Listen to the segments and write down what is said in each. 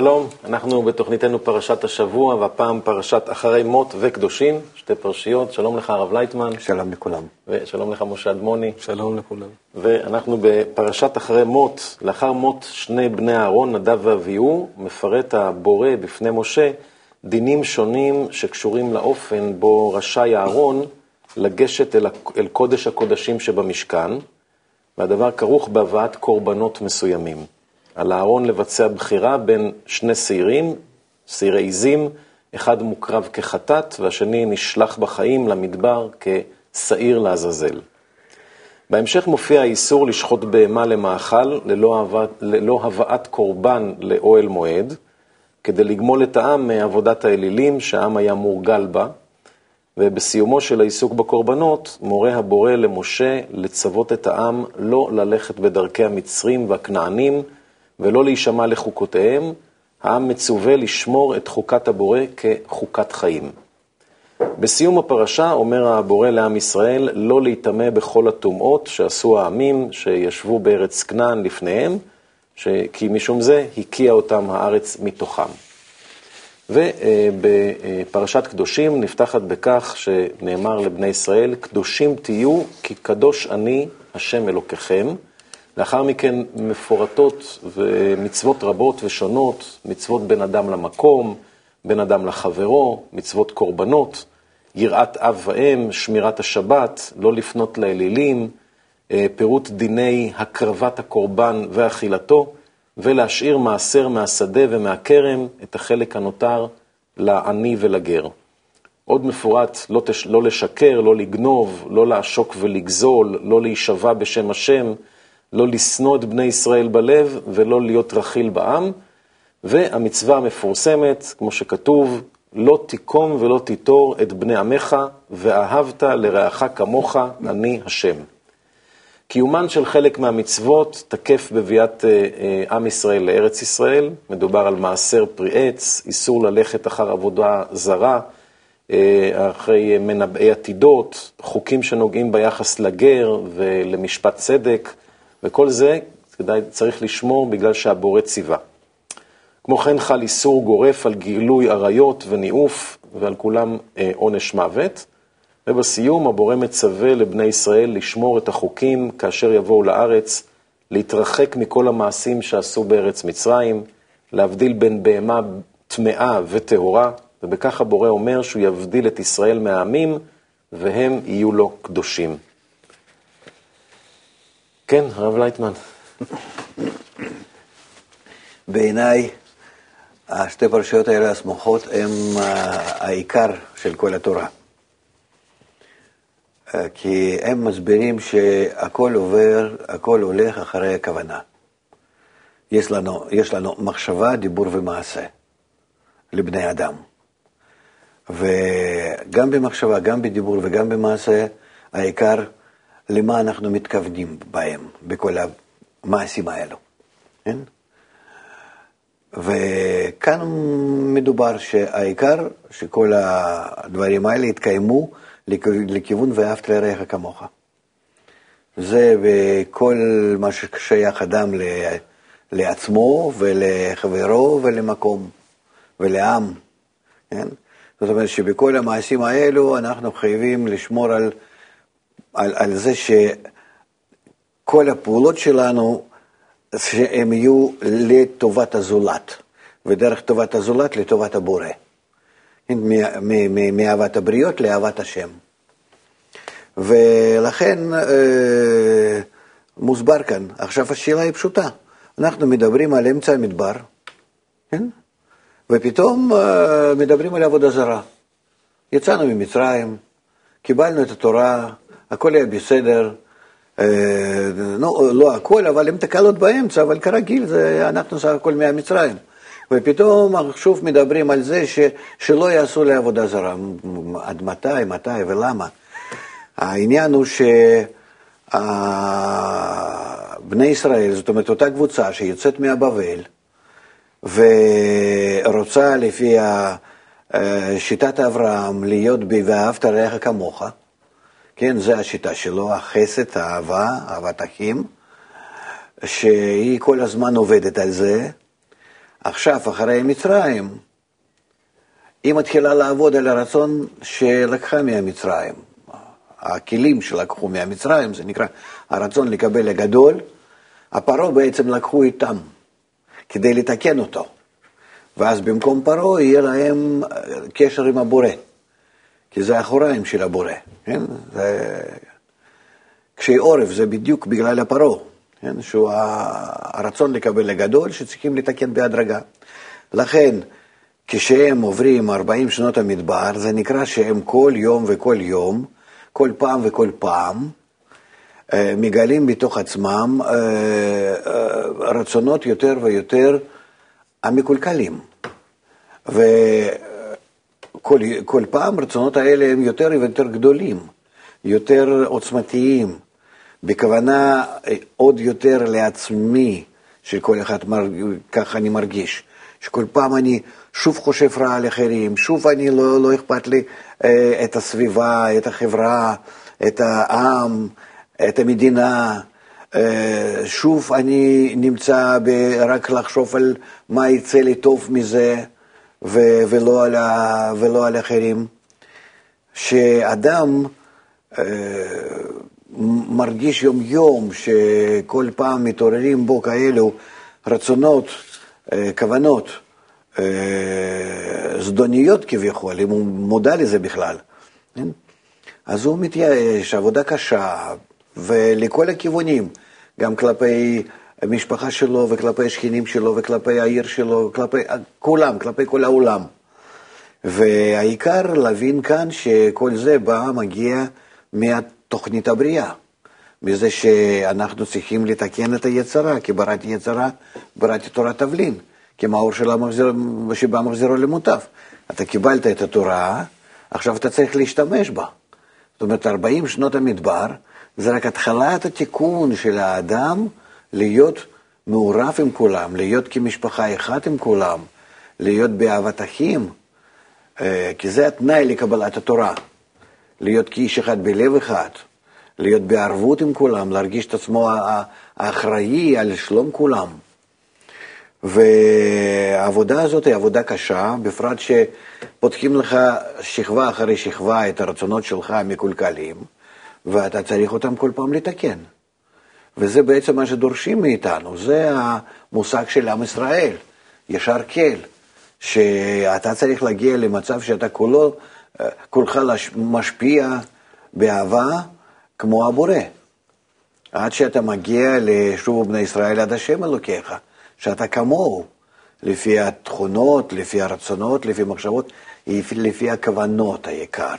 שלום, אנחנו בתוכניתנו פרשת השבוע, והפעם פרשת אחרי מות וקדושים, שתי פרשיות. שלום לך, הרב לייטמן. שלום לכולם. ושלום לך, משה אדמוני. שלום לכולם. ואנחנו בפרשת אחרי מות, לאחר מות שני בני אהרון, נדב ואביהו, מפרט הבורא בפני משה דינים שונים שקשורים לאופן בו רשאי אהרון לגשת אל, אל קודש הקודשים שבמשכן, והדבר כרוך בהבאת קורבנות מסוימים. על אהרון לבצע בחירה בין שני שעירים, שעירי עיזים, אחד מוקרב כחטאת והשני נשלח בחיים למדבר כשעיר לעזאזל. בהמשך מופיע האיסור לשחוט בהמה למאכל ללא, הבאת, ללא הבאת קורבן לאוהל מועד, כדי לגמול את העם מעבודת האלילים שהעם היה מורגל בה, ובסיומו של העיסוק בקורבנות, מורה הבורא למשה לצוות את העם לא ללכת בדרכי המצרים והכנענים, ולא להישמע לחוקותיהם, העם מצווה לשמור את חוקת הבורא כחוקת חיים. בסיום הפרשה אומר הבורא לעם ישראל לא להיטמא בכל הטומאות שעשו העמים שישבו בארץ כנען לפניהם, כי משום זה הקיע אותם הארץ מתוכם. ובפרשת קדושים נפתחת בכך שנאמר לבני ישראל, קדושים תהיו כי קדוש אני השם אלוקיכם. לאחר מכן מפורטות מצוות רבות ושונות, מצוות בין אדם למקום, בין אדם לחברו, מצוות קורבנות, יראת אב ואם, שמירת השבת, לא לפנות לאלילים, אה, פירוט דיני הקרבת הקורבן ואכילתו, ולהשאיר מעשר מהשדה ומהכרם, את החלק הנותר לעני ולגר. עוד מפורט, לא, תש... לא לשקר, לא לגנוב, לא לעשוק ולגזול, לא להישבע בשם השם, לא לשנוא את בני ישראל בלב ולא להיות רכיל בעם. והמצווה המפורסמת, כמו שכתוב, לא תיקום ולא תיטור את בני עמך, ואהבת לרעך כמוך, אני השם. קיומן של חלק מהמצוות תקף בביאת אה, אה, עם ישראל לארץ ישראל, מדובר על מעשר פרי עץ, איסור ללכת אחר עבודה זרה, אה, אחרי מנבאי עתידות, חוקים שנוגעים ביחס לגר ולמשפט צדק, וכל זה כדאי, צריך לשמור בגלל שהבורא ציווה. כמו כן חל איסור גורף על גילוי עריות וניאוף, ועל כולם אה, עונש מוות. ובסיום הבורא מצווה לבני ישראל לשמור את החוקים כאשר יבואו לארץ, להתרחק מכל המעשים שעשו בארץ מצרים, להבדיל בין בהמה טמאה וטהורה, ובכך הבורא אומר שהוא יבדיל את ישראל מהעמים, והם יהיו לו קדושים. כן, הרב לייטמן. בעיניי, השתי פרשיות האלה הסמוכות הן העיקר של כל התורה. כי הם מסבירים שהכל עובר, הכל הולך אחרי הכוונה. יש לנו, יש לנו מחשבה, דיבור ומעשה לבני אדם. וגם במחשבה, גם בדיבור וגם במעשה, העיקר למה אנחנו מתכוונים בהם, בכל המעשים האלו. כן? וכאן מדובר שהעיקר שכל הדברים האלה יתקיימו לכיוון ואהבת לרעך כמוך. זה בכל מה ששייך אדם לעצמו ולחברו ולמקום ולעם. כן? זאת אומרת שבכל המעשים האלו אנחנו חייבים לשמור על על, על זה שכל הפעולות שלנו, שהן יהיו לטובת הזולת, ודרך טובת הזולת לטובת הבורא. מאהבת הבריות לאהבת השם. ולכן אה, מוסבר כאן, עכשיו השאלה היא פשוטה, אנחנו מדברים על אמצע המדבר, כן? ופתאום אה, מדברים על עבודה זרה. יצאנו ממצרים, קיבלנו את התורה, הכל היה בסדר, אה, לא, לא הכל, אבל עם תקלות באמצע, אבל כרגיל, זה, אנחנו סך הכל מהמצרים. ופתאום שוב מדברים על זה ש, שלא יעשו לעבודה זרה. עד מתי, מתי ולמה? העניין הוא שבני ישראל, זאת אומרת אותה קבוצה שיוצאת מהבבל ורוצה לפי אה, שיטת אברהם להיות ב"ואהבת רעך כמוך", כן, זו השיטה שלו, החסד, האהבה, אהבת אחים, שהיא כל הזמן עובדת על זה, עכשיו, אחרי מצרים, היא מתחילה לעבוד על הרצון שלקחה מהמצרים. הכלים שלקחו מהמצרים, זה נקרא הרצון לקבל הגדול, הפרעה בעצם לקחו איתם כדי לתקן אותו. ואז במקום פרעה יהיה להם קשר עם הבורא, כי זה האחוריים של הבורא, כן? זה... קשי עורף זה בדיוק בגלל הפרעה, כן? שהוא הרצון לקבל הגדול שצריכים לתקן בהדרגה. לכן, כשהם עוברים 40 שנות המדבר, זה נקרא שהם כל יום וכל יום, כל פעם וכל פעם, אה, מגלים בתוך עצמם אה, אה, רצונות יותר ויותר המקולקלים. וכל פעם הרצונות האלה הם יותר ויותר גדולים, יותר עוצמתיים, בכוונה עוד יותר לעצמי, שכל אחד, ככה אני מרגיש. שכל פעם אני שוב חושב רע על אחרים, שוב אני לא, לא אכפת לי אה, את הסביבה, את החברה, את העם, את המדינה. אה, שוב אני נמצא רק לחשוב על מה יצא לי טוב מזה ו- ולא, על ה- ולא על אחרים. שאדם אה, מרגיש יום-יום שכל פעם מתעוררים בו כאלו רצונות אה, כוונות אה, זדוניות כביכול, אם הוא מודע לזה בכלל. כן? אז הוא מתייאש, עבודה קשה, ולכל הכיוונים, גם כלפי המשפחה שלו וכלפי השכנים שלו וכלפי העיר שלו, כלפי כולם, כלפי כל העולם. והעיקר להבין כאן שכל זה בא, מגיע מהתוכנית הבריאה. מזה שאנחנו צריכים לתקן את היצרה, כי בראתי יצרה, בראתי תורת תבלין, כי מאור שלה מחזיר, שבא מחזירו למוטב. אתה קיבלת את התורה, עכשיו אתה צריך להשתמש בה. זאת אומרת, 40 שנות המדבר זה רק התחלת התיקון של האדם להיות מעורב עם כולם, להיות כמשפחה אחת עם כולם, להיות באהבת אחים, אה, כי זה התנאי לקבלת התורה, להיות כאיש אחד בלב אחד. להיות בערבות עם כולם, להרגיש את עצמו האחראי על שלום כולם. והעבודה הזאת היא עבודה קשה, בפרט שפותחים לך שכבה אחרי שכבה את הרצונות שלך המקולקלים, ואתה צריך אותם כל פעם לתקן. וזה בעצם מה שדורשים מאיתנו, זה המושג של עם ישראל, ישר כל, שאתה צריך להגיע למצב שאתה כולו, כולך משפיע באהבה, כמו הבורא. עד שאתה מגיע לשוב בני ישראל עד השם אלוקיך, שאתה כמוהו, לפי התכונות, לפי הרצונות, לפי המחשבות, לפי הכוונות העיקר.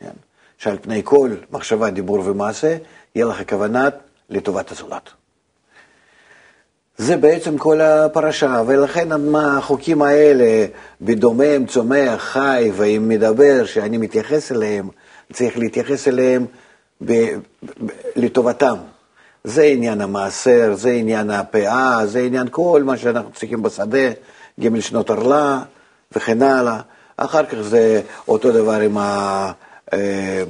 כן? שעל פני כל מחשבה, דיבור ומעשה, יהיה לך כוונה לטובת הזולת. זה בעצם כל הפרשה, ולכן החוקים האלה, בדומם, צומח, חי ואם מדבר, שאני מתייחס אליהם, צריך להתייחס אליהם ב, ב, לטובתם. זה עניין המעשר, זה עניין הפאה, זה עניין כל מה שאנחנו צריכים בשדה, ג' שנות ערלה וכן הלאה. אחר כך זה אותו דבר עם, ה, אה,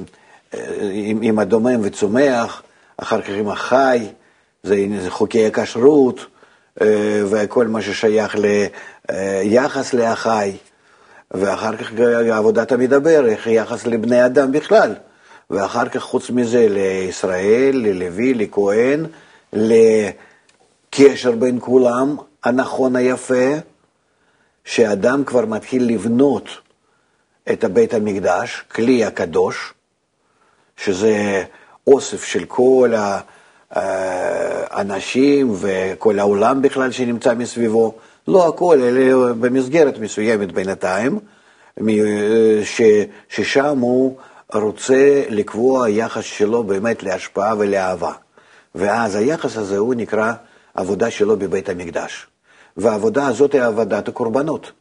עם, עם הדומם וצומח, אחר כך עם החי, זה, זה חוקי הכשרות אה, וכל מה ששייך ליחס להחי, ואחר כך עבודת המדבר, איך יחס לבני אדם בכלל. ואחר כך חוץ מזה לישראל, ללוי, לכהן, לקשר בין כולם, הנכון היפה, שאדם כבר מתחיל לבנות את הבית המקדש, כלי הקדוש, שזה אוסף של כל האנשים וכל העולם בכלל שנמצא מסביבו, לא הכל, אלא במסגרת מסוימת בינתיים, ששם הוא רוצה לקבוע יחס שלו באמת להשפעה ולאהבה. ואז היחס הזה הוא נקרא עבודה שלו בבית המקדש. והעבודה הזאת היא עבודת הקורבנות.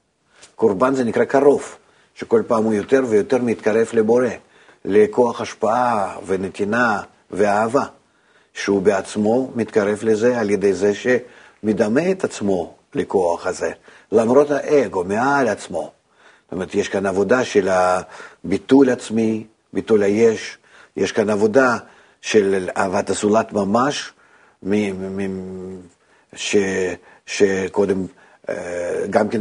קורבן זה נקרא קרוב, שכל פעם הוא יותר ויותר מתקרב לבורא, לכוח השפעה ונתינה ואהבה, שהוא בעצמו מתקרב לזה על ידי זה שמדמה את עצמו לכוח הזה, למרות האגו, מעל עצמו. זאת אומרת, יש כאן עבודה של הביטול עצמי, ביטול היש, יש כאן עבודה של אהבת הזולת ממש, ש, שקודם אה, גם כן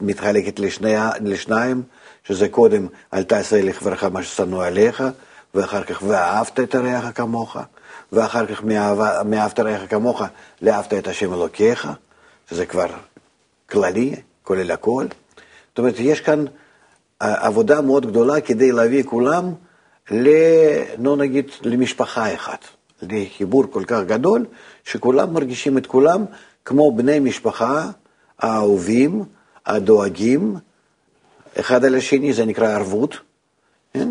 מתחלקת לשני, לשניים, שזה קודם אל תעשה לחברך מה ששנוא עליך, ואחר כך ואהבת את הרעך כמוך, ואחר כך מאהבת רעך כמוך, לאהבת את השם אלוקיך, שזה כבר כללי, כולל הכל. זאת אומרת, יש כאן אה, עבודה מאוד גדולה כדי להביא כולם, ל, נו נגיד, למשפחה אחת, לחיבור כל כך גדול, שכולם מרגישים את כולם כמו בני משפחה האהובים, הדואגים, אחד על השני, זה נקרא ערבות, כן?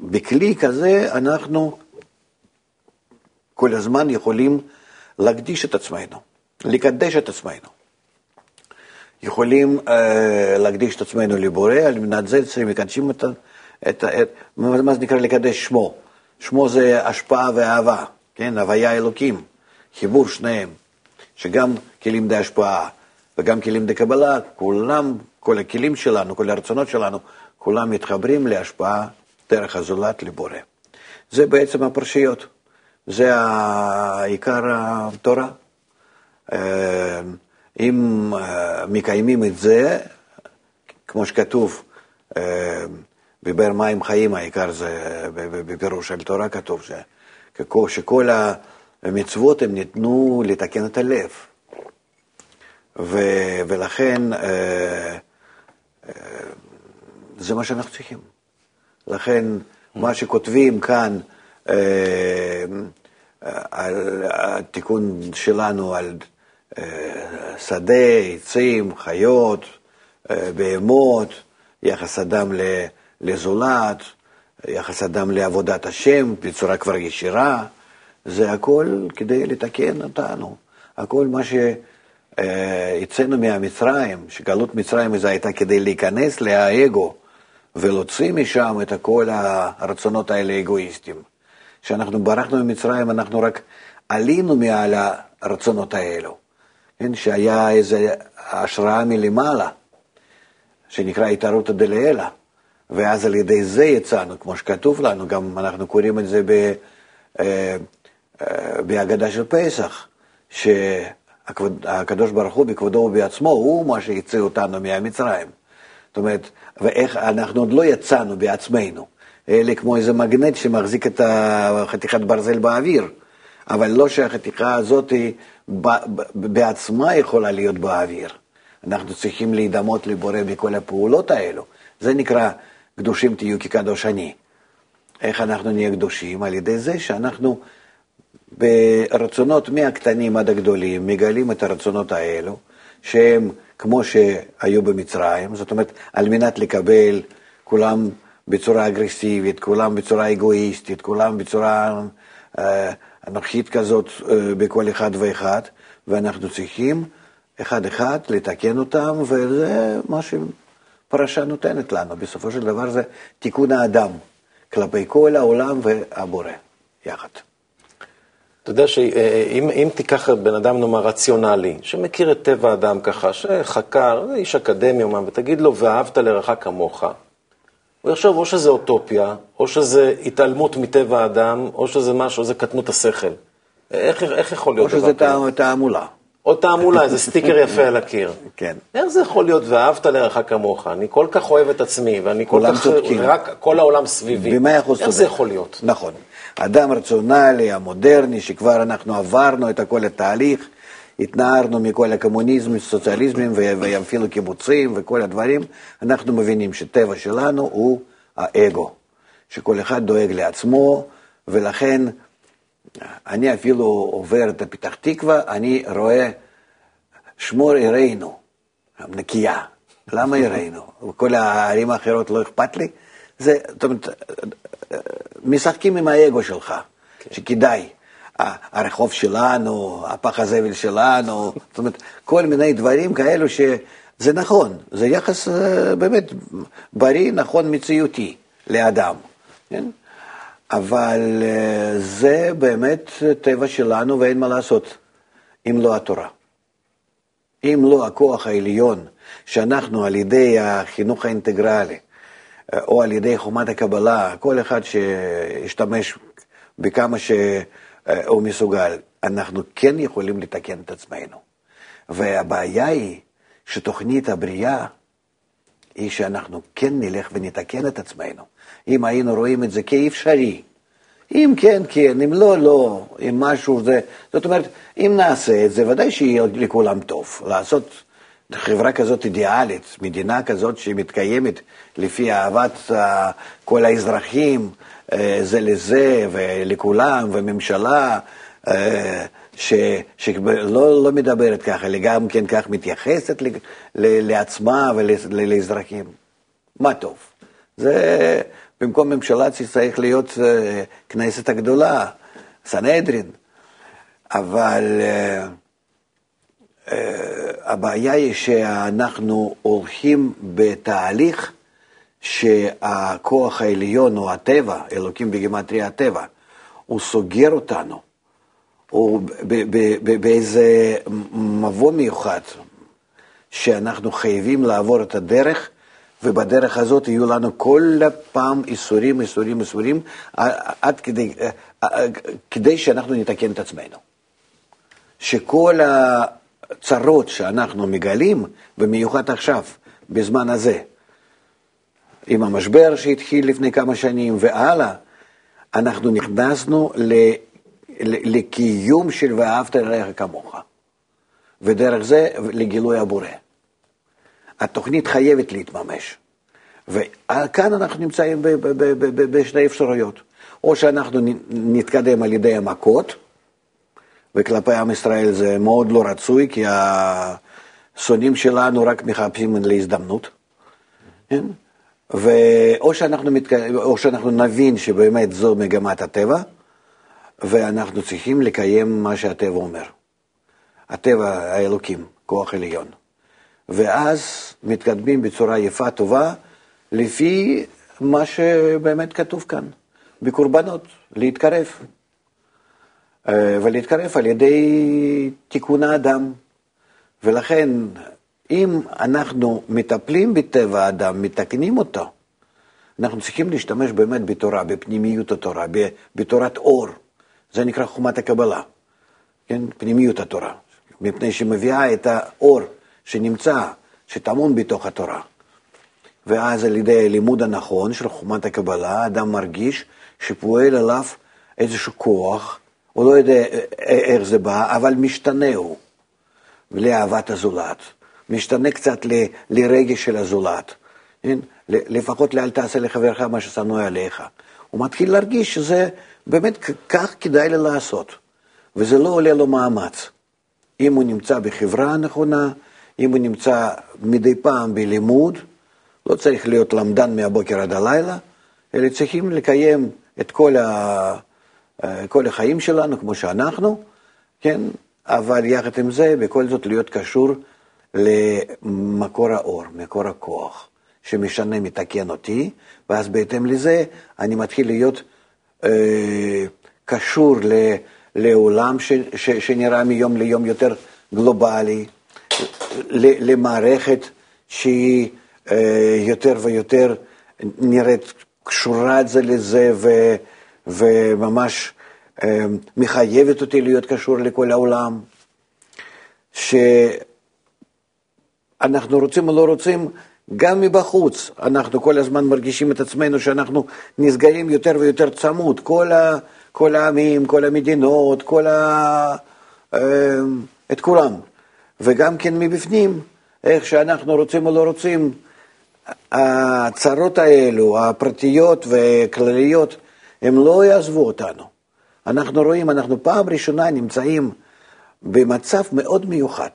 ושבכלי כזה אנחנו כל הזמן יכולים להקדיש את עצמנו, לקדש את עצמנו. יכולים uh, להקדיש את עצמנו לבורא, על מנת זה שמקדשים את, את, את, מה זה נקרא לקדש שמו? שמו זה השפעה ואהבה, כן, הוויה אלוקים, חיבור שניהם, שגם כלים די השפעה וגם כלים די קבלה, כולם, כל הכלים שלנו, כל הרצונות שלנו, כולם מתחברים להשפעה דרך הזולת לבורא. זה בעצם הפרשיות, זה עיקר התורה. אה, אם אה, מקיימים את זה, כמו שכתוב, אה, בבאר מים חיים, העיקר זה בפירוש על תורה כתוב, שכל המצוות הם ניתנו לתקן את הלב. ו, ולכן אה, זה מה שאנחנו צריכים. לכן מה שכותבים כאן על התיקון שלנו על שדה, עצים, חיות, בהמות, יחס אדם לזולת, יחס אדם לעבודת השם בצורה כבר ישירה, זה הכל כדי לתקן אותנו. הכל מה שיצאנו מהמצרים, שגלות מצרים זה הייתה כדי להיכנס לאגו ולהוציא משם את כל הרצונות האלה האגואיסטיים. כשאנחנו ברחנו ממצרים, אנחנו רק עלינו מעל הרצונות האלו. כן, שהיה איזו השראה מלמעלה, שנקרא התערותא דלעילא, ואז על ידי זה יצאנו, כמו שכתוב לנו, גם אנחנו קוראים את זה אה, אה, בהגדה של פסח, שהקדוש ברוך הוא בכבודו ובעצמו הוא מה שיצא אותנו מהמצרים. זאת אומרת, ואיך אנחנו עוד לא יצאנו בעצמנו, אלא כמו איזה מגנט שמחזיק את חתיכת ברזל באוויר, אבל לא שהחתיכה הזאת בעצמה יכולה להיות באוויר. אנחנו צריכים להידמות לבורא בכל הפעולות האלו. זה נקרא קדושים תהיו כקדוש אני. איך אנחנו נהיה קדושים? על ידי זה שאנחנו ברצונות מהקטנים עד הגדולים מגלים את הרצונות האלו, שהם כמו שהיו במצרים, זאת אומרת, על מנת לקבל כולם בצורה אגרסיבית, כולם בצורה אגואיסטית, כולם בצורה אה, אנוכית כזאת אה, בכל אחד ואחד, ואנחנו צריכים אחד-אחד לתקן אותם, וזה מה שפרשה נותנת לנו. בסופו של דבר זה תיקון האדם כלפי כל העולם והבורא יחד. אתה יודע שאם אם תיקח בן אדם, נאמר, רציונלי, שמכיר את טבע האדם ככה, שחקר, איש אקדמי אומן, ותגיד לו, ואהבת לרעך כמוך, הוא יחשוב או שזה אוטופיה, או שזה התעלמות מטבע האדם, או שזה משהו, זה קטנות השכל. איך, איך יכול להיות דבר כזה? או שזה תעמולה. או תעמולה, איזה סטיקר יפה על הקיר. כן. איך זה יכול להיות, ואהבת לרעך כמוך? אני כל כך אוהב את עצמי, ואני כל כך... צודקים. רק כל העולם סביבי. במאה אחוז איך זה יכול להיות? נכון. אדם רציונלי, המודרני, שכבר אנחנו עברנו את כל התהליך, התנערנו מכל הקומוניזם, סוציאליזמים ואפילו קיבוצים וכל הדברים, אנחנו מבינים שטבע שלנו הוא האגו, שכל אחד דואג לעצמו, ולכן אני אפילו עובר את הפתח תקווה, אני רואה שמור עירנו, נקייה. למה עירנו? וכל הערים האחרות לא אכפת לי? זה, זאת אומרת, משחקים עם האגו שלך, כן. שכדאי. הרחוב שלנו, הפח הזבל שלנו, זאת אומרת, כל מיני דברים כאלו שזה נכון, זה יחס אה, באמת בריא, נכון, מציאותי לאדם, כן? אבל אה, זה באמת טבע שלנו ואין מה לעשות אם לא התורה. אם לא הכוח העליון שאנחנו על ידי החינוך האינטגרלי, או על ידי חומת הקבלה, כל אחד שישתמש בכמה שהוא מסוגל, אנחנו כן יכולים לתקן את עצמנו. והבעיה היא שתוכנית הבריאה היא שאנחנו כן נלך ונתקן את עצמנו. אם היינו רואים את זה כאפשרי, אם כן, כן, אם לא, לא, אם משהו זה... זאת אומרת, אם נעשה את זה, ודאי שיהיה לכולם טוב. לעשות חברה כזאת אידיאלית, מדינה כזאת שמתקיימת לפי אהבת uh, כל האזרחים uh, זה לזה ולכולם, וממשלה uh, שלא לא מדברת ככה, אלא גם כן כך מתייחסת לעצמה ולאזרחים. מה טוב. זה במקום ממשלה צריך להיות כנסת הגדולה, סנהדרין. אבל... Uh, הבעיה היא שאנחנו הולכים בתהליך שהכוח העליון או הטבע, אלוקים בגימטריה הטבע, הוא סוגר אותנו, הוא באיזה מבוא מיוחד, שאנחנו חייבים לעבור את הדרך, ובדרך הזאת יהיו לנו כל פעם איסורים, איסורים, איסורים, עד כדי, כדי שאנחנו נתקן את עצמנו. שכל ה... הצרות שאנחנו מגלים, במיוחד עכשיו, בזמן הזה, עם המשבר שהתחיל לפני כמה שנים והלאה, אנחנו נכנסנו ל, ל, לקיום של ואהבת לרעך כמוך, ודרך זה לגילוי הבורא. התוכנית חייבת להתממש. וכאן אנחנו נמצאים בשתי אפשרויות. או שאנחנו נתקדם על ידי המכות, וכלפי עם ישראל זה מאוד לא רצוי, כי השונאים שלנו רק מחפשים להזדמנות. כן? ואו שאנחנו, מתק... או שאנחנו נבין שבאמת זו מגמת הטבע, ואנחנו צריכים לקיים מה שהטבע אומר. הטבע האלוקים, כוח עליון. ואז מתקדמים בצורה יפה, טובה, לפי מה שבאמת כתוב כאן, בקורבנות, להתקרב. אה, ולהתקרב על ידי תיקון האדם. ולכן, אם אנחנו מטפלים בטבע האדם, מתקנים אותו, אנחנו צריכים להשתמש באמת בתורה, בפנימיות התורה, בתורת אור. זה נקרא חומת הקבלה, כן? פנימיות התורה, מפני שמביאה את האור שנמצא, שטמון בתוך התורה. ואז על ידי הלימוד הנכון של חומת הקבלה, האדם מרגיש שפועל עליו איזשהו כוח הוא לא יודע איך זה בא, אבל משתנה הוא לאהבת הזולת. משתנה קצת ל, לרגש של הזולת. כן? לפחות לאל תעשה לחברך מה ששנוא עליך. הוא מתחיל להרגיש שזה באמת כך כדאי לו לעשות, וזה לא עולה לו מאמץ. אם הוא נמצא בחברה הנכונה, אם הוא נמצא מדי פעם בלימוד, לא צריך להיות למדן מהבוקר עד הלילה, אלא צריכים לקיים את כל ה... אה, כל החיים שלנו כמו שאנחנו, כן? אבל יחד עם זה, בכל זאת להיות קשור למקור האור, מקור הכוח, שמשנה, מתקן אותי, ואז בהתאם לזה אני מתחיל להיות אה, קשור ל, לעולם ש, ש, שנראה מיום ליום יותר גלובלי, ל, למערכת שהיא אה, יותר ויותר נראית קשורה זה לזה, ו, וממש אה, מחייבת אותי להיות קשור לכל העולם, שאנחנו רוצים או לא רוצים, גם מבחוץ אנחנו כל הזמן מרגישים את עצמנו שאנחנו נסגרים יותר ויותר צמוד, כל, ה, כל העמים, כל המדינות, כל ה, אה, את כולם. וגם כן מבפנים, איך שאנחנו רוצים או לא רוצים, הצרות האלו, הפרטיות וכלליות, הם לא יעזבו אותנו. אנחנו רואים, אנחנו פעם ראשונה נמצאים במצב מאוד מיוחד.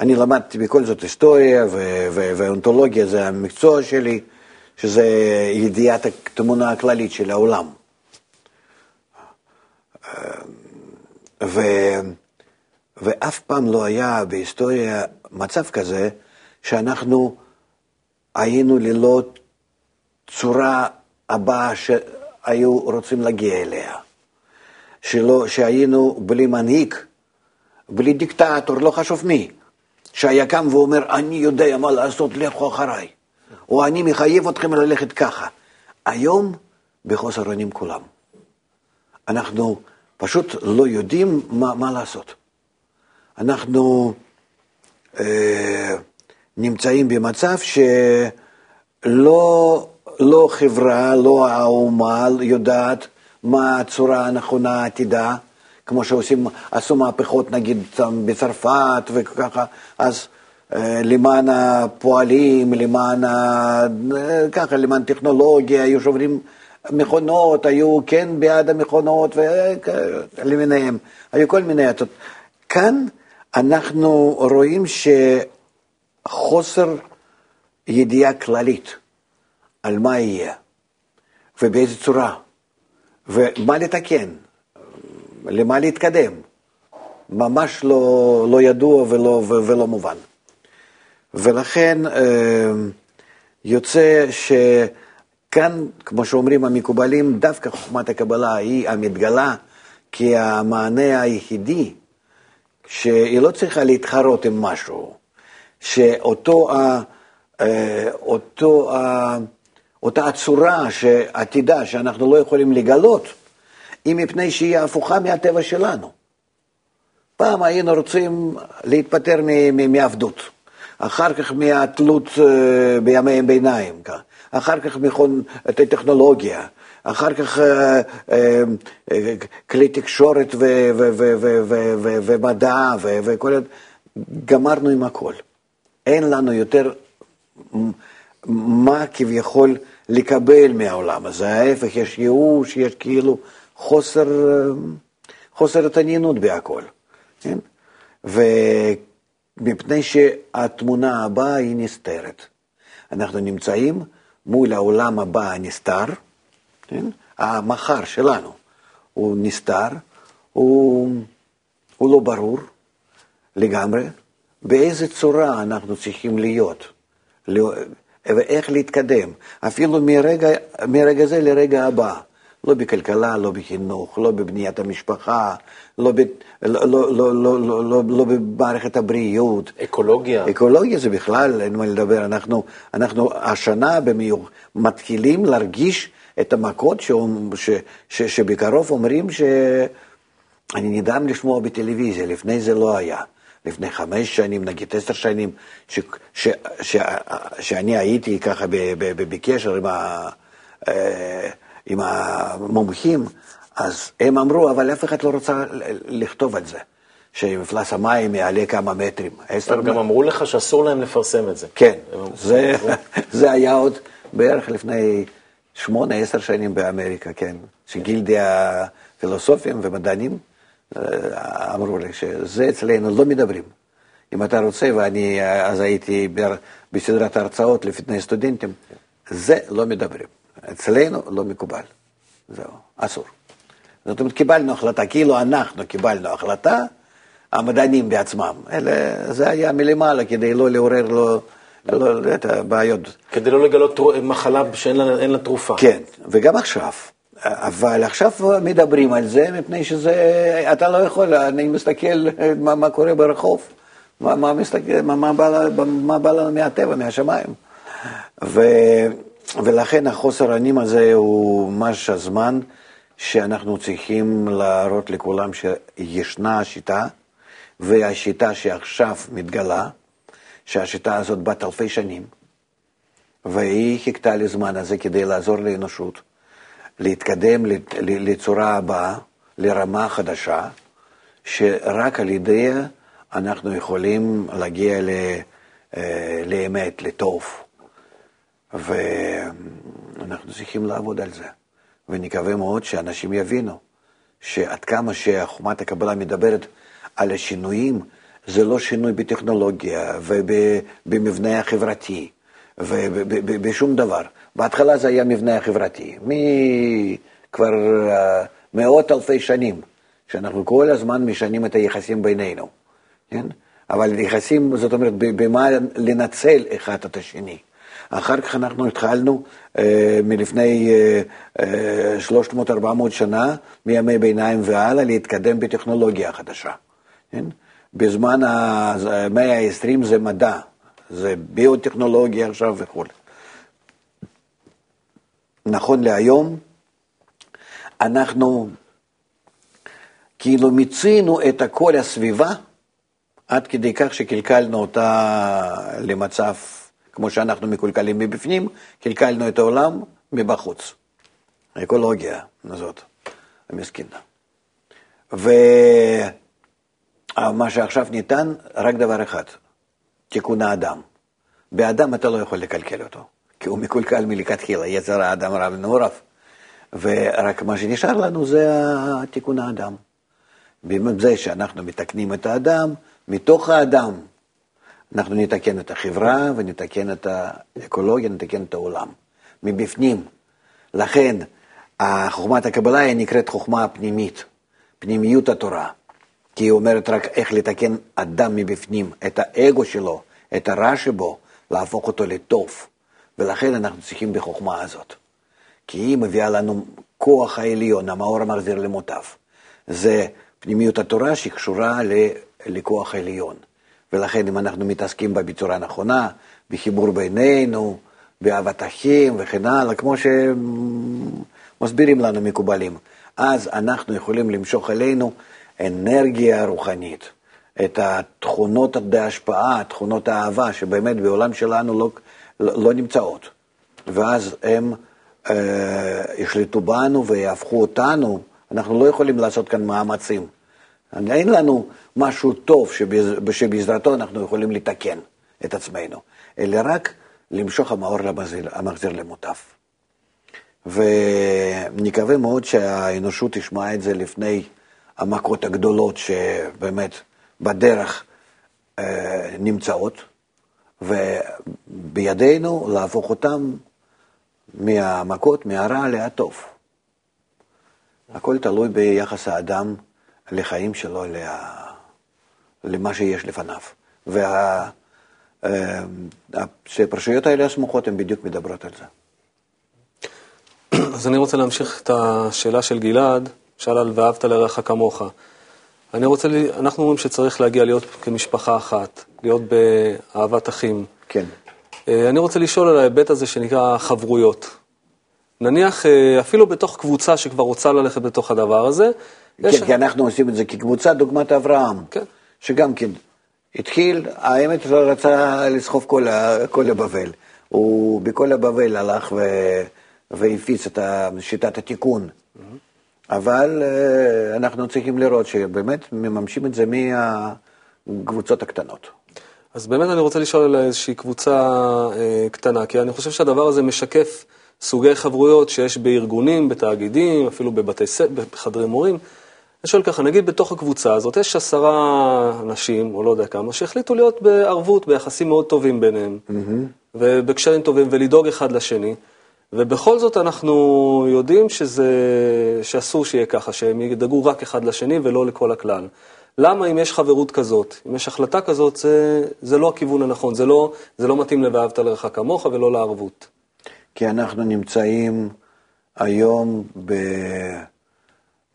אני למדתי בכל זאת היסטוריה ואונתולוגיה זה המקצוע שלי, שזה ידיעת התמונה הכללית של העולם. ו... ואף פעם לא היה בהיסטוריה מצב כזה שאנחנו היינו ללא צורה הבאה שהיו רוצים להגיע אליה. שלא, שהיינו בלי מנהיג, בלי דיקטטור, לא חשוב מי, שהיה קם ואומר, אני יודע מה לעשות, לכו אחריי, או אני מחייב אתכם ללכת ככה. היום בחוסר אונים כולם. אנחנו פשוט לא יודעים מה, מה לעשות. אנחנו אה, נמצאים במצב שלא לא חברה, לא האומה יודעת מה הצורה הנכונה העתידה, כמו שעושים, עשו מהפכות נגיד בצרפת וככה, אז אה, למען הפועלים, למען, ה... אה, ככה, למען טכנולוגיה, היו שוברים מכונות, היו כן בעד המכונות ולמיניהם, היו כל מיני עצות. כאן אנחנו רואים שחוסר ידיעה כללית על מה יהיה ובאיזה צורה ומה לתקן, למה להתקדם, ממש לא, לא ידוע ולא, ולא מובן. ולכן אה, יוצא שכאן, כמו שאומרים המקובלים, דווקא חוכמת הקבלה היא המתגלה כהמענה היחידי, שהיא לא צריכה להתחרות עם משהו, שאותו, אה, אותו, אותה הצורה שעתידה, שאנחנו לא יכולים לגלות, היא מפני שהיא הפוכה מהטבע שלנו. פעם היינו רוצים להיפטר מעבדות. אחר כך מהתלות אה, בימי ביניים, אחר כך מכון טכנולוגיה, אחר כך אה, אה, כלי תקשורת ומדע וכל... גמרנו עם הכל. אין לנו יותר מה כביכול לקבל מהעולם הזה. ההפך, יש ייאוש, יש כאילו חוסר, חוסר התעניינות בהכל. כן? מפני שהתמונה הבאה היא נסתרת. אנחנו נמצאים מול העולם הבא הנסתר, כן? המחר שלנו הוא נסתר, הוא, הוא לא ברור לגמרי, באיזה צורה אנחנו צריכים להיות, ואיך להתקדם, אפילו מרגע, מרגע זה לרגע הבא. לא בכלכלה, לא בחינוך, לא בבניית המשפחה, לא, ב, לא, לא, לא, לא, לא, לא, לא במערכת הבריאות. אקולוגיה. אקולוגיה זה בכלל, אין מה לדבר. אנחנו, אנחנו השנה במיוח, מתחילים להרגיש את המכות ש, ש, ש, שבקרוב אומרים שאני נדהם לשמוע בטלוויזיה, לפני זה לא היה. לפני חמש שנים, נגיד עשר שנים, ש, ש, ש, שאני הייתי ככה בקשר עם ה... אה, עם המומחים, אז הם אמרו, אבל אף אחד לא רוצה לכתוב על זה, שמפלס המים יעלה כמה מטרים. הם גם אמרו לך שאסור להם לפרסם את זה. כן, זה, זה היה עוד בערך לפני שמונה, עשר שנים באמריקה, כן, שגילדי הפילוסופים ומדענים אמרו לי שזה אצלנו לא מדברים. אם אתה רוצה, ואני אז הייתי בסדרת הרצאות לפני סטודנטים, זה לא מדברים. אצלנו לא מקובל. זהו, אסור. זאת אומרת, קיבלנו החלטה, כאילו אנחנו קיבלנו החלטה, המדענים בעצמם. אלה, זה היה מלמעלה כדי לא לעורר לו, לא, את הבעיות. כדי לא לגלות מחלה שאין לה, לה תרופה. כן, וגם עכשיו. אבל עכשיו מדברים על זה, מפני שזה, אתה לא יכול, אני מסתכל מה, מה קורה ברחוב, מה, מה, מסתכל, מה, מה, בא, מה בא לנו מהטבע, מהשמיים. ו... ולכן החוסר אונים הזה הוא ממש הזמן שאנחנו צריכים להראות לכולם שישנה השיטה, והשיטה שעכשיו מתגלה, שהשיטה הזאת בת אלפי שנים, והיא חיכתה לזמן הזה כדי לעזור לאנושות להתקדם לצורה הבאה, לרמה חדשה, שרק על ידיה אנחנו יכולים להגיע אה, לאמת, לטוב. ואנחנו צריכים לעבוד על זה. ונקווה מאוד שאנשים יבינו שעד כמה שחומת הקבלה מדברת על השינויים, זה לא שינוי בטכנולוגיה ובמבנה החברתי ובשום דבר. בהתחלה זה היה מבנה החברתי, מכבר אה, מאות אלפי שנים, שאנחנו כל הזמן משנים את היחסים בינינו, כן? אבל יחסים, זאת אומרת, במה לנצל אחד את השני. אחר כך אנחנו התחלנו אה, מלפני אה, אה, 300-400 שנה, מימי ביניים והלאה, להתקדם בטכנולוגיה חדשה. כן? בזמן המאה ה-20 זה מדע, זה ביוטכנולוגיה עכשיו וכו'. נכון להיום, אנחנו כאילו מיצינו את כל הסביבה עד כדי כך שקלקלנו אותה למצב, כמו שאנחנו מקולקלים מבפנים, קלקלנו את העולם מבחוץ. האקולוגיה הזאת, המסכנה. ומה שעכשיו ניתן, רק דבר אחד, תיקון האדם. באדם אתה לא יכול לקלקל אותו, כי הוא מקולקל מלכתחילה, יצר האדם רב ונעורב. ורק מה שנשאר לנו זה תיקון האדם. בזה שאנחנו מתקנים את האדם, מתוך האדם אנחנו נתקן את החברה ונתקן את האקולוגיה, נתקן את העולם, מבפנים. לכן, חוכמת הקבלה היא נקראת חוכמה פנימית, פנימיות התורה, כי היא אומרת רק איך לתקן אדם מבפנים, את האגו שלו, את הרע שבו, להפוך אותו לטוב, ולכן אנחנו צריכים בחוכמה הזאת. כי היא מביאה לנו כוח העליון, המאור המחזיר למוטב. זה פנימיות התורה שקשורה לכוח העליון. ולכן אם אנחנו מתעסקים בה בצורה נכונה, בחיבור בינינו, באהבת אחים וכן הלאה, כמו שמסבירים לנו מקובלים, אז אנחנו יכולים למשוך אלינו אנרגיה רוחנית, את התכונות ההשפעה, תכונות האהבה, שבאמת בעולם שלנו לא, לא, לא נמצאות. ואז הם אה, ישלטו בנו ויהפכו אותנו, אנחנו לא יכולים לעשות כאן מאמצים. אין לנו משהו טוב שבעזרתו אנחנו יכולים לתקן את עצמנו, אלא רק למשוך המאור למחזיר, המחזיר למוטב. ונקווה מאוד שהאנושות תשמע את זה לפני המכות הגדולות שבאמת בדרך אה, נמצאות, ובידינו להפוך אותם מהמכות, מהרע להטוב. הכל תלוי ביחס האדם לחיים שלו, למה שיש לפניו. והפרשיות האלה הסמוכות הן בדיוק מדברות על זה. אז אני רוצה להמשיך את השאלה של גלעד, שאל על ואהבת לרעך כמוך. אני רוצה, אנחנו אומרים שצריך להגיע להיות כמשפחה אחת, להיות באהבת אחים. כן. אה, אני רוצה לשאול על ההיבט הזה שנקרא חברויות. נניח אה, אפילו בתוך קבוצה שכבר רוצה ללכת בתוך הדבר הזה. כן, יש... כי אנחנו עושים את זה כקבוצה דוגמת אברהם. כן. שגם כן התחיל, האמת הוא רצה לסחוב כל, כל הבבל. הוא בכל הבבל הלך ו... והפיץ את שיטת התיקון. Mm-hmm. אבל אה, אנחנו צריכים לראות שבאמת מממשים את זה מהקבוצות הקטנות. אז באמת אני רוצה לשאול על איזושהי קבוצה אה, קטנה, כי אני חושב שהדבר הזה משקף סוגי חברויות שיש בארגונים, בתאגידים, אפילו בבתי ספר, בחדרי מורים. אני שואל ככה, נגיד בתוך הקבוצה הזאת יש עשרה אנשים, או לא יודע כמה, שהחליטו להיות בערבות, ביחסים מאוד טובים ביניהם, mm-hmm. ובקשרים טובים, ולדאוג אחד לשני. ובכל זאת אנחנו יודעים שזה, שאסור שיהיה ככה, שהם ידאגו רק אחד לשני ולא לכל הכלל. למה אם יש חברות כזאת, אם יש החלטה כזאת, זה, זה לא הכיוון הנכון, זה לא, זה לא מתאים ל"ואהבת לרעך כמוך" ולא לערבות. כי אנחנו נמצאים היום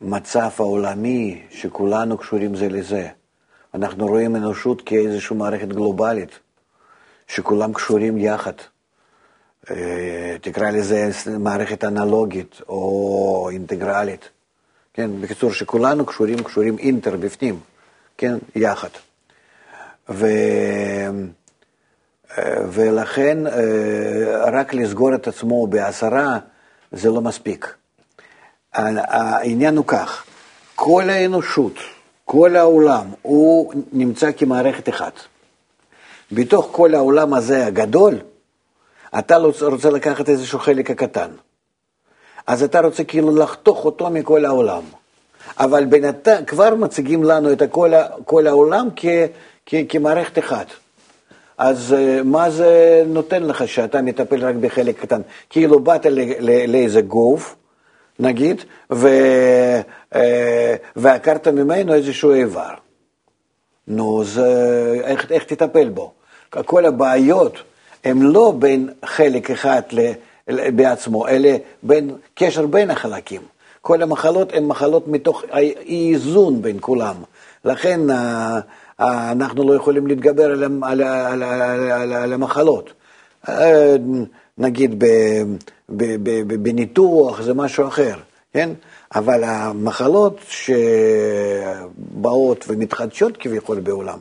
במצב העולמי שכולנו קשורים זה לזה. אנחנו רואים אנושות כאיזושהי מערכת גלובלית, שכולם קשורים יחד. אה, תקרא לזה מערכת אנלוגית או אינטגרלית. כן, בקיצור, שכולנו קשורים, קשורים אינטר בפנים, כן, יחד. ו... אה, ולכן אה, רק לסגור את עצמו בעשרה זה לא מספיק. העניין הוא כך, כל האנושות, כל העולם, הוא נמצא כמערכת אחת. בתוך כל העולם הזה הגדול, אתה לא רוצה לקחת איזשהו חלק הקטן. אז אתה רוצה כאילו לחתוך אותו מכל העולם. אבל בינתיים כבר מציגים לנו את כל, כל העולם כ, כ, כמערכת אחת. אז אה, מה זה נותן לך שאתה מטפל רק בחלק קטן? כאילו באת לאיזה גוף, נגיד, ו, אה, ועקרת ממנו איזשהו איבר. נו, אז איך, איך תטפל בו? כל הבעיות הן לא בין חלק אחד בעצמו, אלא בין קשר בין החלקים. כל המחלות הן מחלות מתוך האי-איזון בין כולם. לכן אנחנו לא יכולים להתגבר על, על, על, על, על המחלות. נגיד בניתוח זה משהו אחר. כן? אבל המחלות שבאות ומתחדשות כביכול בעולם,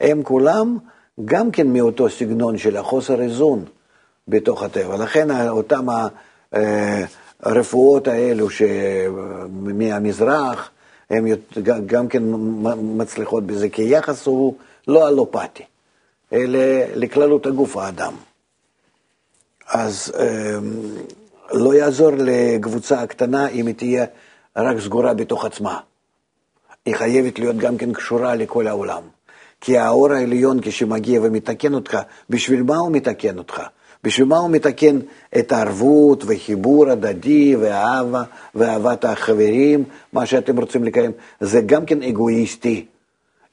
הן כולם גם כן מאותו סגנון של החוסר איזון בתוך הטבע. לכן אותן הרפואות האלו מהמזרח, הן גם כן מצליחות בזה, כי היחס הוא לא אלופתי, אלא לכללות הגוף האדם. אז לא יעזור לקבוצה הקטנה אם היא תהיה רק סגורה בתוך עצמה. היא חייבת להיות גם כן קשורה לכל העולם. כי האור העליון כשמגיע ומתקן אותך, בשביל מה הוא מתקן אותך? בשביל מה הוא מתקן את הערבות וחיבור הדדי ואהבה ואהבת החברים, מה שאתם רוצים לקיים, זה גם כן אגואיסטי,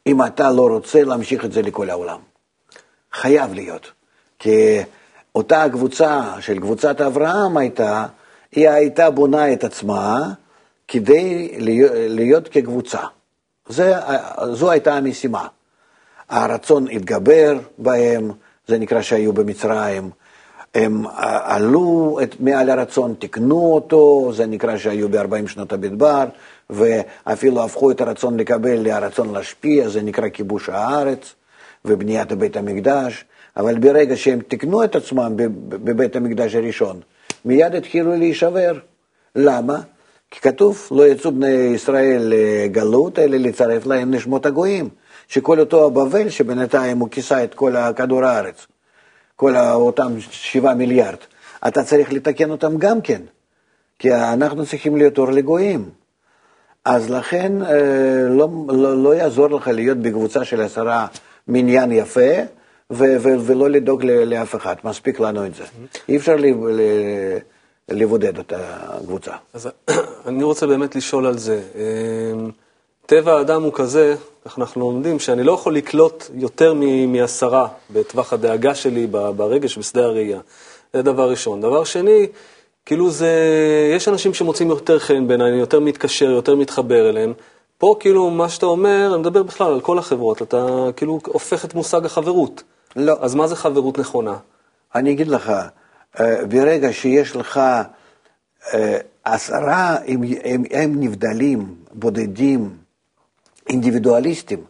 אם אתה לא רוצה להמשיך את זה לכל העולם. חייב להיות. כי אותה קבוצה של קבוצת אברהם הייתה, היא הייתה בונה את עצמה כדי להיות כקבוצה. זה, זו הייתה המשימה. הרצון התגבר בהם, זה נקרא שהיו במצרים, הם עלו את, מעל הרצון, תיקנו אותו, זה נקרא שהיו ב-40 שנות המדבר, ואפילו הפכו את הרצון לקבל לרצון להשפיע, זה נקרא כיבוש הארץ ובניית בית המקדש, אבל ברגע שהם תיקנו את עצמם בבית המקדש הראשון, מיד התחילו להישבר. למה? כי כתוב, לא יצאו בני ישראל לגלות, אלא לצרף להם נשמות הגויים, שכל אותו הבבל שבינתיים הוא כיסה את כל כדור הארץ. כל אותם שבעה מיליארד, אתה צריך לתקן אותם גם כן, כי אנחנו צריכים להיות אור לגויים. אז לכן אה, לא, לא, לא יעזור לך להיות בקבוצה של עשרה מניין יפה, ו- ו- ולא לדאוג לאף אחד, מספיק לנו את זה. אי אפשר לבודד את הקבוצה. אז אני רוצה באמת לשאול על זה. טבע האדם הוא כזה, איך אנחנו לומדים, שאני לא יכול לקלוט יותר מעשרה בטווח הדאגה שלי, ברגש, בשדה הראייה. זה דבר ראשון. דבר שני, כאילו זה, יש אנשים שמוצאים יותר חן בעיניי, אני יותר מתקשר, יותר מתחבר אליהם. פה כאילו מה שאתה אומר, אני מדבר בכלל על כל החברות, אתה כאילו הופך את מושג החברות. לא. אז מה זה חברות נכונה? אני אגיד לך, אה, ברגע שיש לך אה, עשרה, הם, הם, הם נבדלים, בודדים, אינדיבידואליסטים,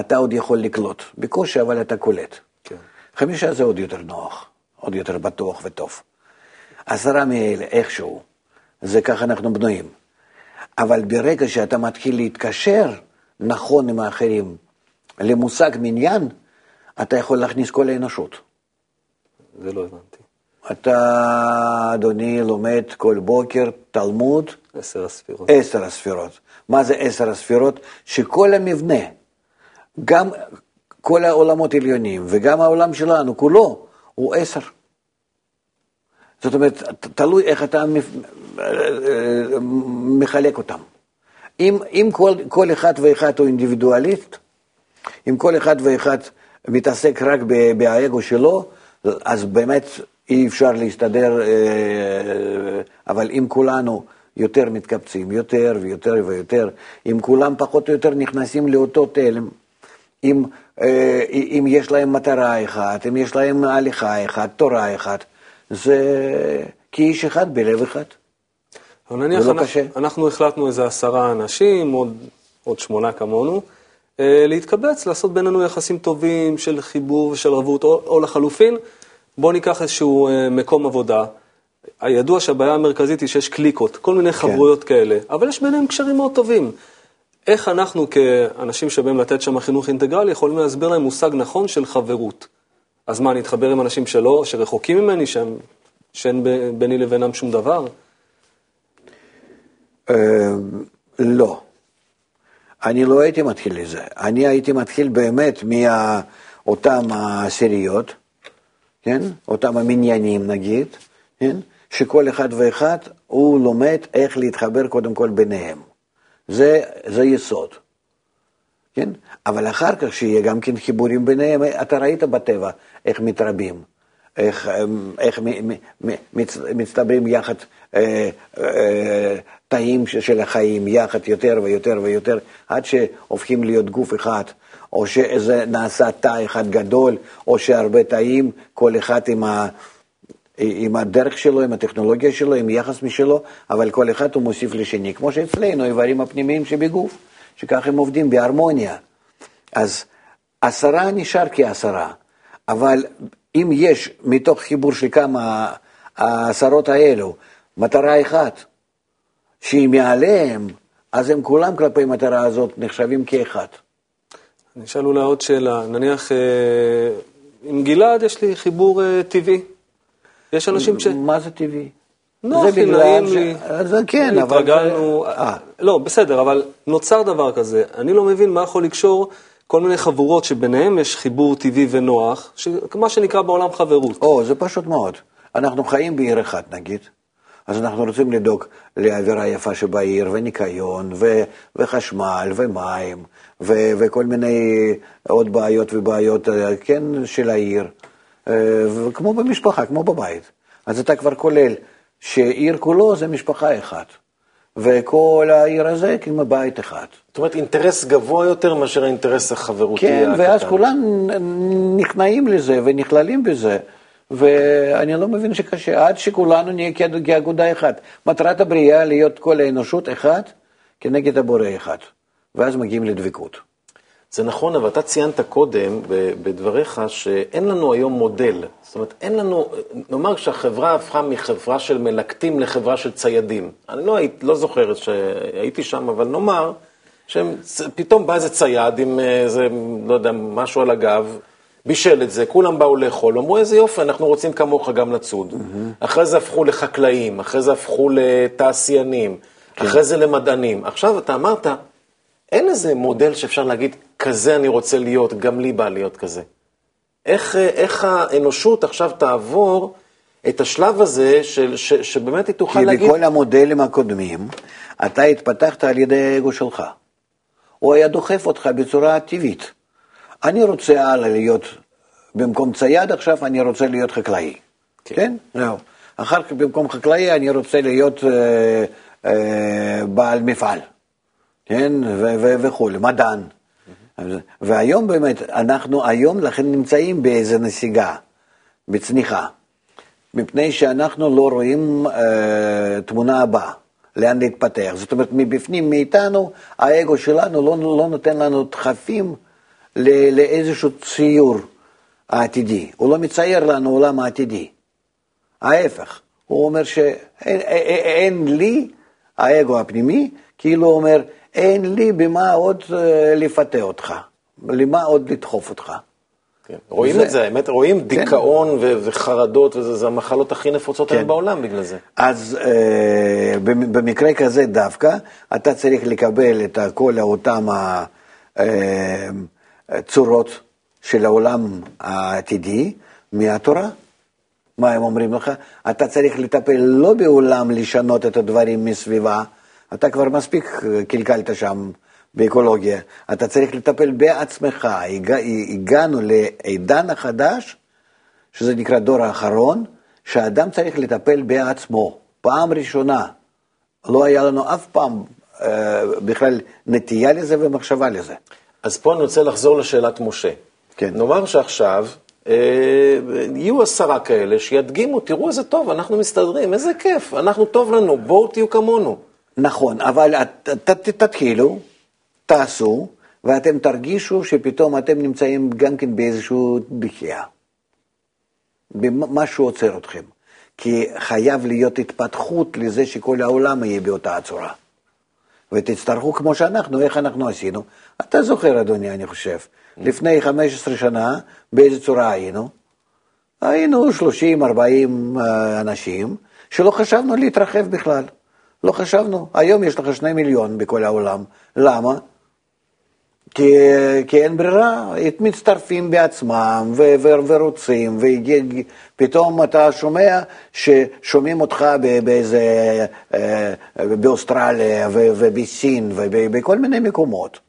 אתה עוד יכול לקלוט. בקושי, אבל אתה קולט. כן. חמישה זה עוד יותר נוח, עוד יותר בטוח וטוב. עשרה מאלה, איכשהו, זה ככה אנחנו בנויים. אבל ברגע שאתה מתחיל להתקשר נכון עם האחרים למושג מניין, אתה יכול להכניס כל האנושות. זה לא הבנתי. אתה, אדוני, לומד כל בוקר תלמוד. עשר הספירות. עשר הספירות. מה זה עשר הספירות? שכל המבנה, גם כל העולמות העליונים וגם העולם שלנו כולו, הוא עשר. זאת אומרת, תלוי איך אתה מחלק אותם. אם, אם כל, כל אחד ואחד הוא אינדיבידואליסט, אם כל אחד ואחד מתעסק רק באגו שלו, אז באמת אי אפשר להסתדר, אה, אבל אם כולנו יותר מתקבצים, יותר ויותר ויותר, אם כולם פחות או יותר נכנסים לאותו תלם, אם, אה, אם יש להם מטרה אחת, אם יש להם הליכה אחת, תורה אחת, זה כאיש אחד בלב אחד. אבל נניח לא אנחנו, אנחנו החלטנו איזה עשרה אנשים, עוד, עוד שמונה כמונו, אה, להתקבץ, לעשות בינינו יחסים טובים של חיבור ושל רבות, או, או לחלופין, בואו ניקח איזשהו אה, מקום עבודה. הידוע שהבעיה המרכזית היא שיש קליקות, כל מיני כן. חברויות כאלה, אבל יש ביניהם קשרים מאוד טובים. איך אנחנו כאנשים שבאים לתת שם חינוך אינטגרלי יכולים להסביר להם מושג נכון של חברות? אז מה, אני אתחבר עם אנשים שלא, שרחוקים ממני, שהם, שאין ביני לבינם שום דבר? אה, לא. אני לא הייתי מתחיל לזה. אני הייתי מתחיל באמת מאותם העשיריות, כן? אותם המניינים נגיד, כן? שכל אחד ואחד הוא לומד איך להתחבר קודם כל ביניהם. זה, זה יסוד, כן? אבל אחר כך שיהיה גם כן חיבורים ביניהם, אתה ראית בטבע איך מתרבים, איך, איך מצטברים יחד אה, אה, תאים של החיים, יחד יותר ויותר ויותר, עד שהופכים להיות גוף אחד. או שזה נעשה תא אחד גדול, או שהרבה תאים, כל אחד עם, ה, עם הדרך שלו, עם הטכנולוגיה שלו, עם יחס משלו, אבל כל אחד הוא מוסיף לשני, כמו שאצלנו, האיברים הפנימיים שבגוף, שככה הם עובדים בהרמוניה. אז עשרה נשאר כעשרה, אבל אם יש מתוך חיבור של כמה העשרות האלו מטרה אחת, שהיא מעליהם, אז הם כולם כלפי מטרה הזאת נחשבים כאחד. אני אשאל אולי עוד שאלה, נניח אה, עם גלעד יש לי חיבור אה, טבעי. יש אנשים ש... מה זה טבעי? נוח לי, נעים לי. זה כן, אבל... התרגלנו... אה. לא, בסדר, אבל נוצר דבר כזה. אני לא מבין מה יכול לקשור כל מיני חבורות שביניהם יש חיבור טבעי ונוח, מה שנקרא בעולם חברות. או, זה פשוט מאוד. אנחנו חיים בעיר אחת נגיד, אז אנחנו רוצים לדאוג לאווירה יפה שבעיר, וניקיון, ו- וחשמל, ומים, ו- וכל מיני עוד בעיות ובעיות, אה, כן, של העיר. אה, וכמו במשפחה, כמו בבית. אז אתה כבר כולל שעיר כולו זה משפחה אחת, וכל העיר הזה כמו בית אחד. זאת אומרת, אינטרס גבוה יותר מאשר האינטרס החברותי כן, הקטן. ואז כולם נכנעים לזה ונכללים בזה, ואני לא מבין שקשה, עד שכולנו נהיה כאגודה אחת. מטרת הבריאה להיות כל האנושות אחד כנגד הבורא אחד, ואז מגיעים לדבקות. זה נכון, אבל אתה ציינת קודם בדבריך שאין לנו היום מודל. זאת אומרת, אין לנו, נאמר שהחברה הפכה מחברה של מלקטים לחברה של ציידים. אני לא, היית, לא זוכר שהייתי שם, אבל נאמר שפתאום בא איזה צייד עם איזה, לא יודע, משהו על הגב, בישל את זה, כולם באו לאכול, אמרו איזה יופי, אנחנו רוצים כמוך גם לצוד. אחרי זה הפכו לחקלאים, אחרי זה הפכו לתעשיינים, אחרי זה למדענים. עכשיו אתה אמרת, אין איזה מודל שאפשר להגיד, כזה אני רוצה להיות, גם לי בא להיות כזה. איך, איך האנושות עכשיו תעבור את השלב הזה, של, ש, שבאמת היא תוכל כי להגיד... בכל המודלים הקודמים, אתה התפתחת על ידי האגו שלך. הוא היה דוחף אותך בצורה טבעית. אני רוצה הלאה להיות, במקום צייד עכשיו אני רוצה להיות חקלאי. כן? כן? זהו. אחר כך במקום חקלאי אני רוצה להיות אה, אה, בעל מפעל. כן? וכולי, מדען. והיום באמת, אנחנו היום לכן נמצאים באיזה נסיגה, בצניחה. מפני שאנחנו לא רואים אה, תמונה הבאה, לאן להתפתח. זאת אומרת, מבפנים, מאיתנו, האגו שלנו לא, לא נותן לנו דחפים ל- לאיזשהו ציור העתידי. הוא לא מצייר לנו עולם העתידי. ההפך, הוא אומר שאין אין, אין לי, האגו הפנימי, כאילו הוא אומר, אין לי במה עוד אה, לפתה אותך, למה עוד לדחוף אותך. כן. רואים זה- את זה, האמת, רואים דיכאון ו- וחרדות, וזה זה המחלות הכי נפוצות היום כן. בעולם בגלל זה. אז אה, במ- במקרה כזה דווקא, אתה צריך לקבל את כל אותם הצורות של העולם העתידי מהתורה. מה הם אומרים לך? אתה צריך לטפל לא בעולם לשנות את הדברים מסביבה, אתה כבר מספיק אה, קלקלת שם באקולוגיה, אתה צריך לטפל בעצמך. הגע, הגענו לעידן החדש, שזה נקרא דור האחרון, שהאדם צריך לטפל בעצמו. פעם ראשונה, לא היה לנו אף פעם אה, בכלל נטייה לזה ומחשבה לזה. אז פה אני רוצה לחזור לשאלת משה. כן. נאמר שעכשיו אה, יהיו עשרה כאלה שידגימו, תראו איזה טוב, אנחנו מסתדרים, איזה כיף, אנחנו טוב לנו, בואו תהיו כמונו. נכון, אבל ת- ת- תתחילו, תעשו, ואתם תרגישו שפתאום אתם נמצאים גם כן באיזשהו דחייה. משהו עוצר אתכם. כי חייב להיות התפתחות לזה שכל העולם יהיה באותה הצורה. ותצטרכו כמו שאנחנו, איך אנחנו עשינו. אתה זוכר, אדוני, אני חושב, לפני 15 שנה, באיזה צורה היינו? היינו 30-40 אה, אנשים שלא חשבנו להתרחב בכלל. לא חשבנו. היום יש לך שני מיליון בכל העולם. למה? כי, כי אין ברירה, מצטרפים בעצמם ו- ו- ורוצים, ופתאום אתה שומע ששומעים אותך באיזה, אה, באוסטרליה ו- ובסין ובכל מיני מקומות.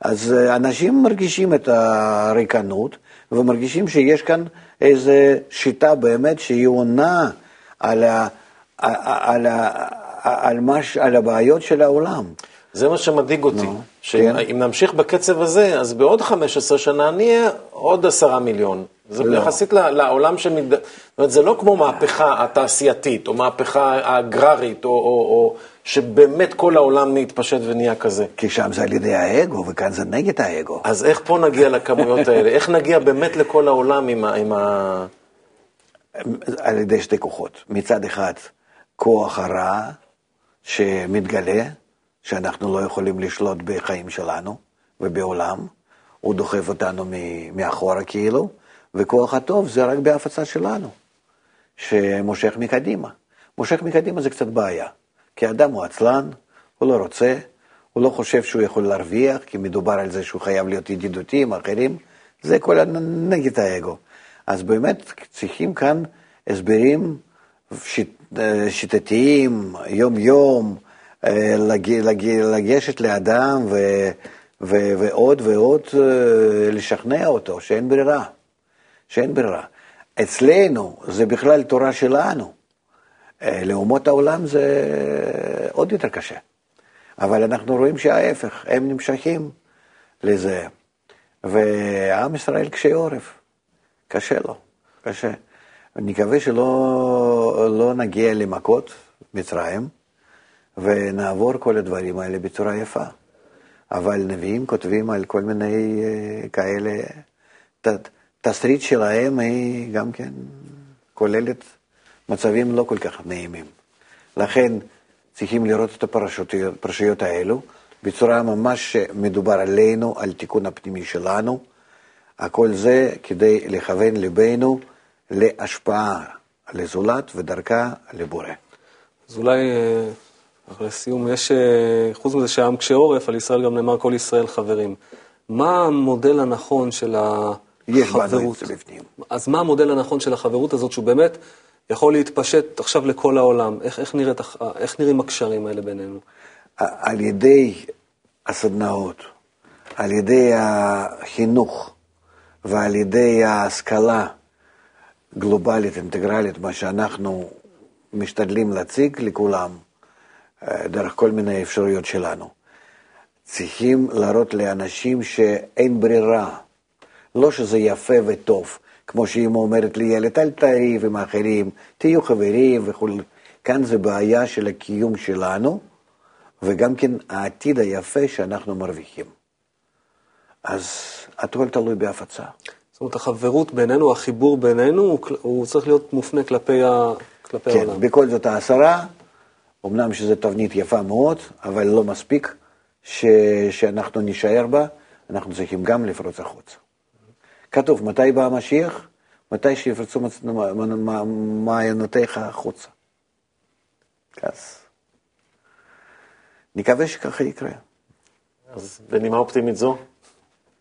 אז אה, אנשים מרגישים את הריקנות ומרגישים שיש כאן איזו שיטה באמת שהיא עונה על, ה, על, ה, על, מש, על הבעיות של העולם. זה מה שמדאיג אותי. נו. שאם כן. נמשיך בקצב הזה, אז בעוד 15 שנה נהיה עוד עשרה מיליון. זה לא. יחסית לעולם שמד... זאת אומרת, זה לא כמו מהפכה התעשייתית, או מהפכה האגררית, או, או, או שבאמת כל העולם מתפשט ונהיה כזה. כי שם זה על ידי האגו, וכאן זה נגד האגו. אז איך פה נגיע לכמויות האלה? איך נגיע באמת לכל העולם עם ה... עם ה... על ידי שתי כוחות. מצד אחד, כוח הרע שמתגלה, שאנחנו לא יכולים לשלוט בחיים שלנו ובעולם, הוא דוחף אותנו מאחורה כאילו, וכוח הטוב זה רק בהפצה שלנו, שמושך מקדימה. מושך מקדימה זה קצת בעיה, כי האדם הוא עצלן, הוא לא רוצה, הוא לא חושב שהוא יכול להרוויח, כי מדובר על זה שהוא חייב להיות ידידותי עם אחרים, זה כל נגד האגו. אז באמת צריכים כאן הסברים שיט, שיטתיים, יום-יום, אה, לג, לג, לגשת לאדם ו, ו, ועוד ועוד אה, לשכנע אותו שאין ברירה, שאין ברירה. אצלנו זה בכלל תורה שלנו, אה, לאומות העולם זה עוד יותר קשה. אבל אנחנו רואים שההפך, הם נמשכים לזה. ועם ישראל קשה עורף, קשה לו, קשה. נקווה שלא לא נגיע למכות מצרים, ונעבור כל הדברים האלה בצורה יפה. אבל נביאים כותבים על כל מיני אה, כאלה, ת, תסריט שלהם היא גם כן כוללת מצבים לא כל כך נעימים. לכן צריכים לראות את הפרשיות, האלו בצורה ממש מדובר עלינו, על תיקון הפנימי שלנו. הכל זה כדי לכוון ליבנו להשפעה לזולת ודרכה לבורא. אז אולי, אה, לסיום, יש, אה, חוץ מזה שהעם קשה עורף, על ישראל גם נאמר כל ישראל חברים. מה המודל הנכון של יש בנו החברות? את זה בפנים. אז מה המודל הנכון של החברות הזאת, שהוא באמת יכול להתפשט עכשיו לכל העולם? איך, איך, נראית, איך נראים הקשרים האלה בינינו? על ידי הסדנאות, על ידי החינוך ועל ידי ההשכלה גלובלית, אינטגרלית, מה שאנחנו משתדלים להציג לכולם, אה, דרך כל מיני אפשרויות שלנו. צריכים להראות לאנשים שאין ברירה, לא שזה יפה וטוב, כמו שאמא אומרת לילד, אל תריב עם האחרים, תהיו חברים וכו'. כאן זה בעיה של הקיום שלנו, וגם כן העתיד היפה שאנחנו מרוויחים. אז הכל תלוי בהפצה. זאת אומרת, החברות בינינו, החיבור בינינו, הוא, הוא צריך להיות מופנה כלפי, ה, כלפי כן, העולם. בכל זאת העשרה, אמנם שזו תבנית יפה מאוד, אבל לא מספיק ש... שאנחנו נישאר בה, אנחנו צריכים גם לפרוץ החוצה. כתוב, מתי בא המשיח? מתי שיפרצו מעיינותיך החוצה. אז נקווה שככה יקרה. אז בנימה אופטימית זו,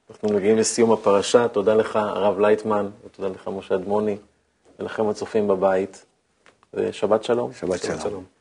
אנחנו מגיעים לסיום הפרשה. תודה לך, הרב לייטמן, ותודה לך, משה אדמוני, ולכם הצופים בבית, ושבת שלום. שבת שבת שלום. שלום.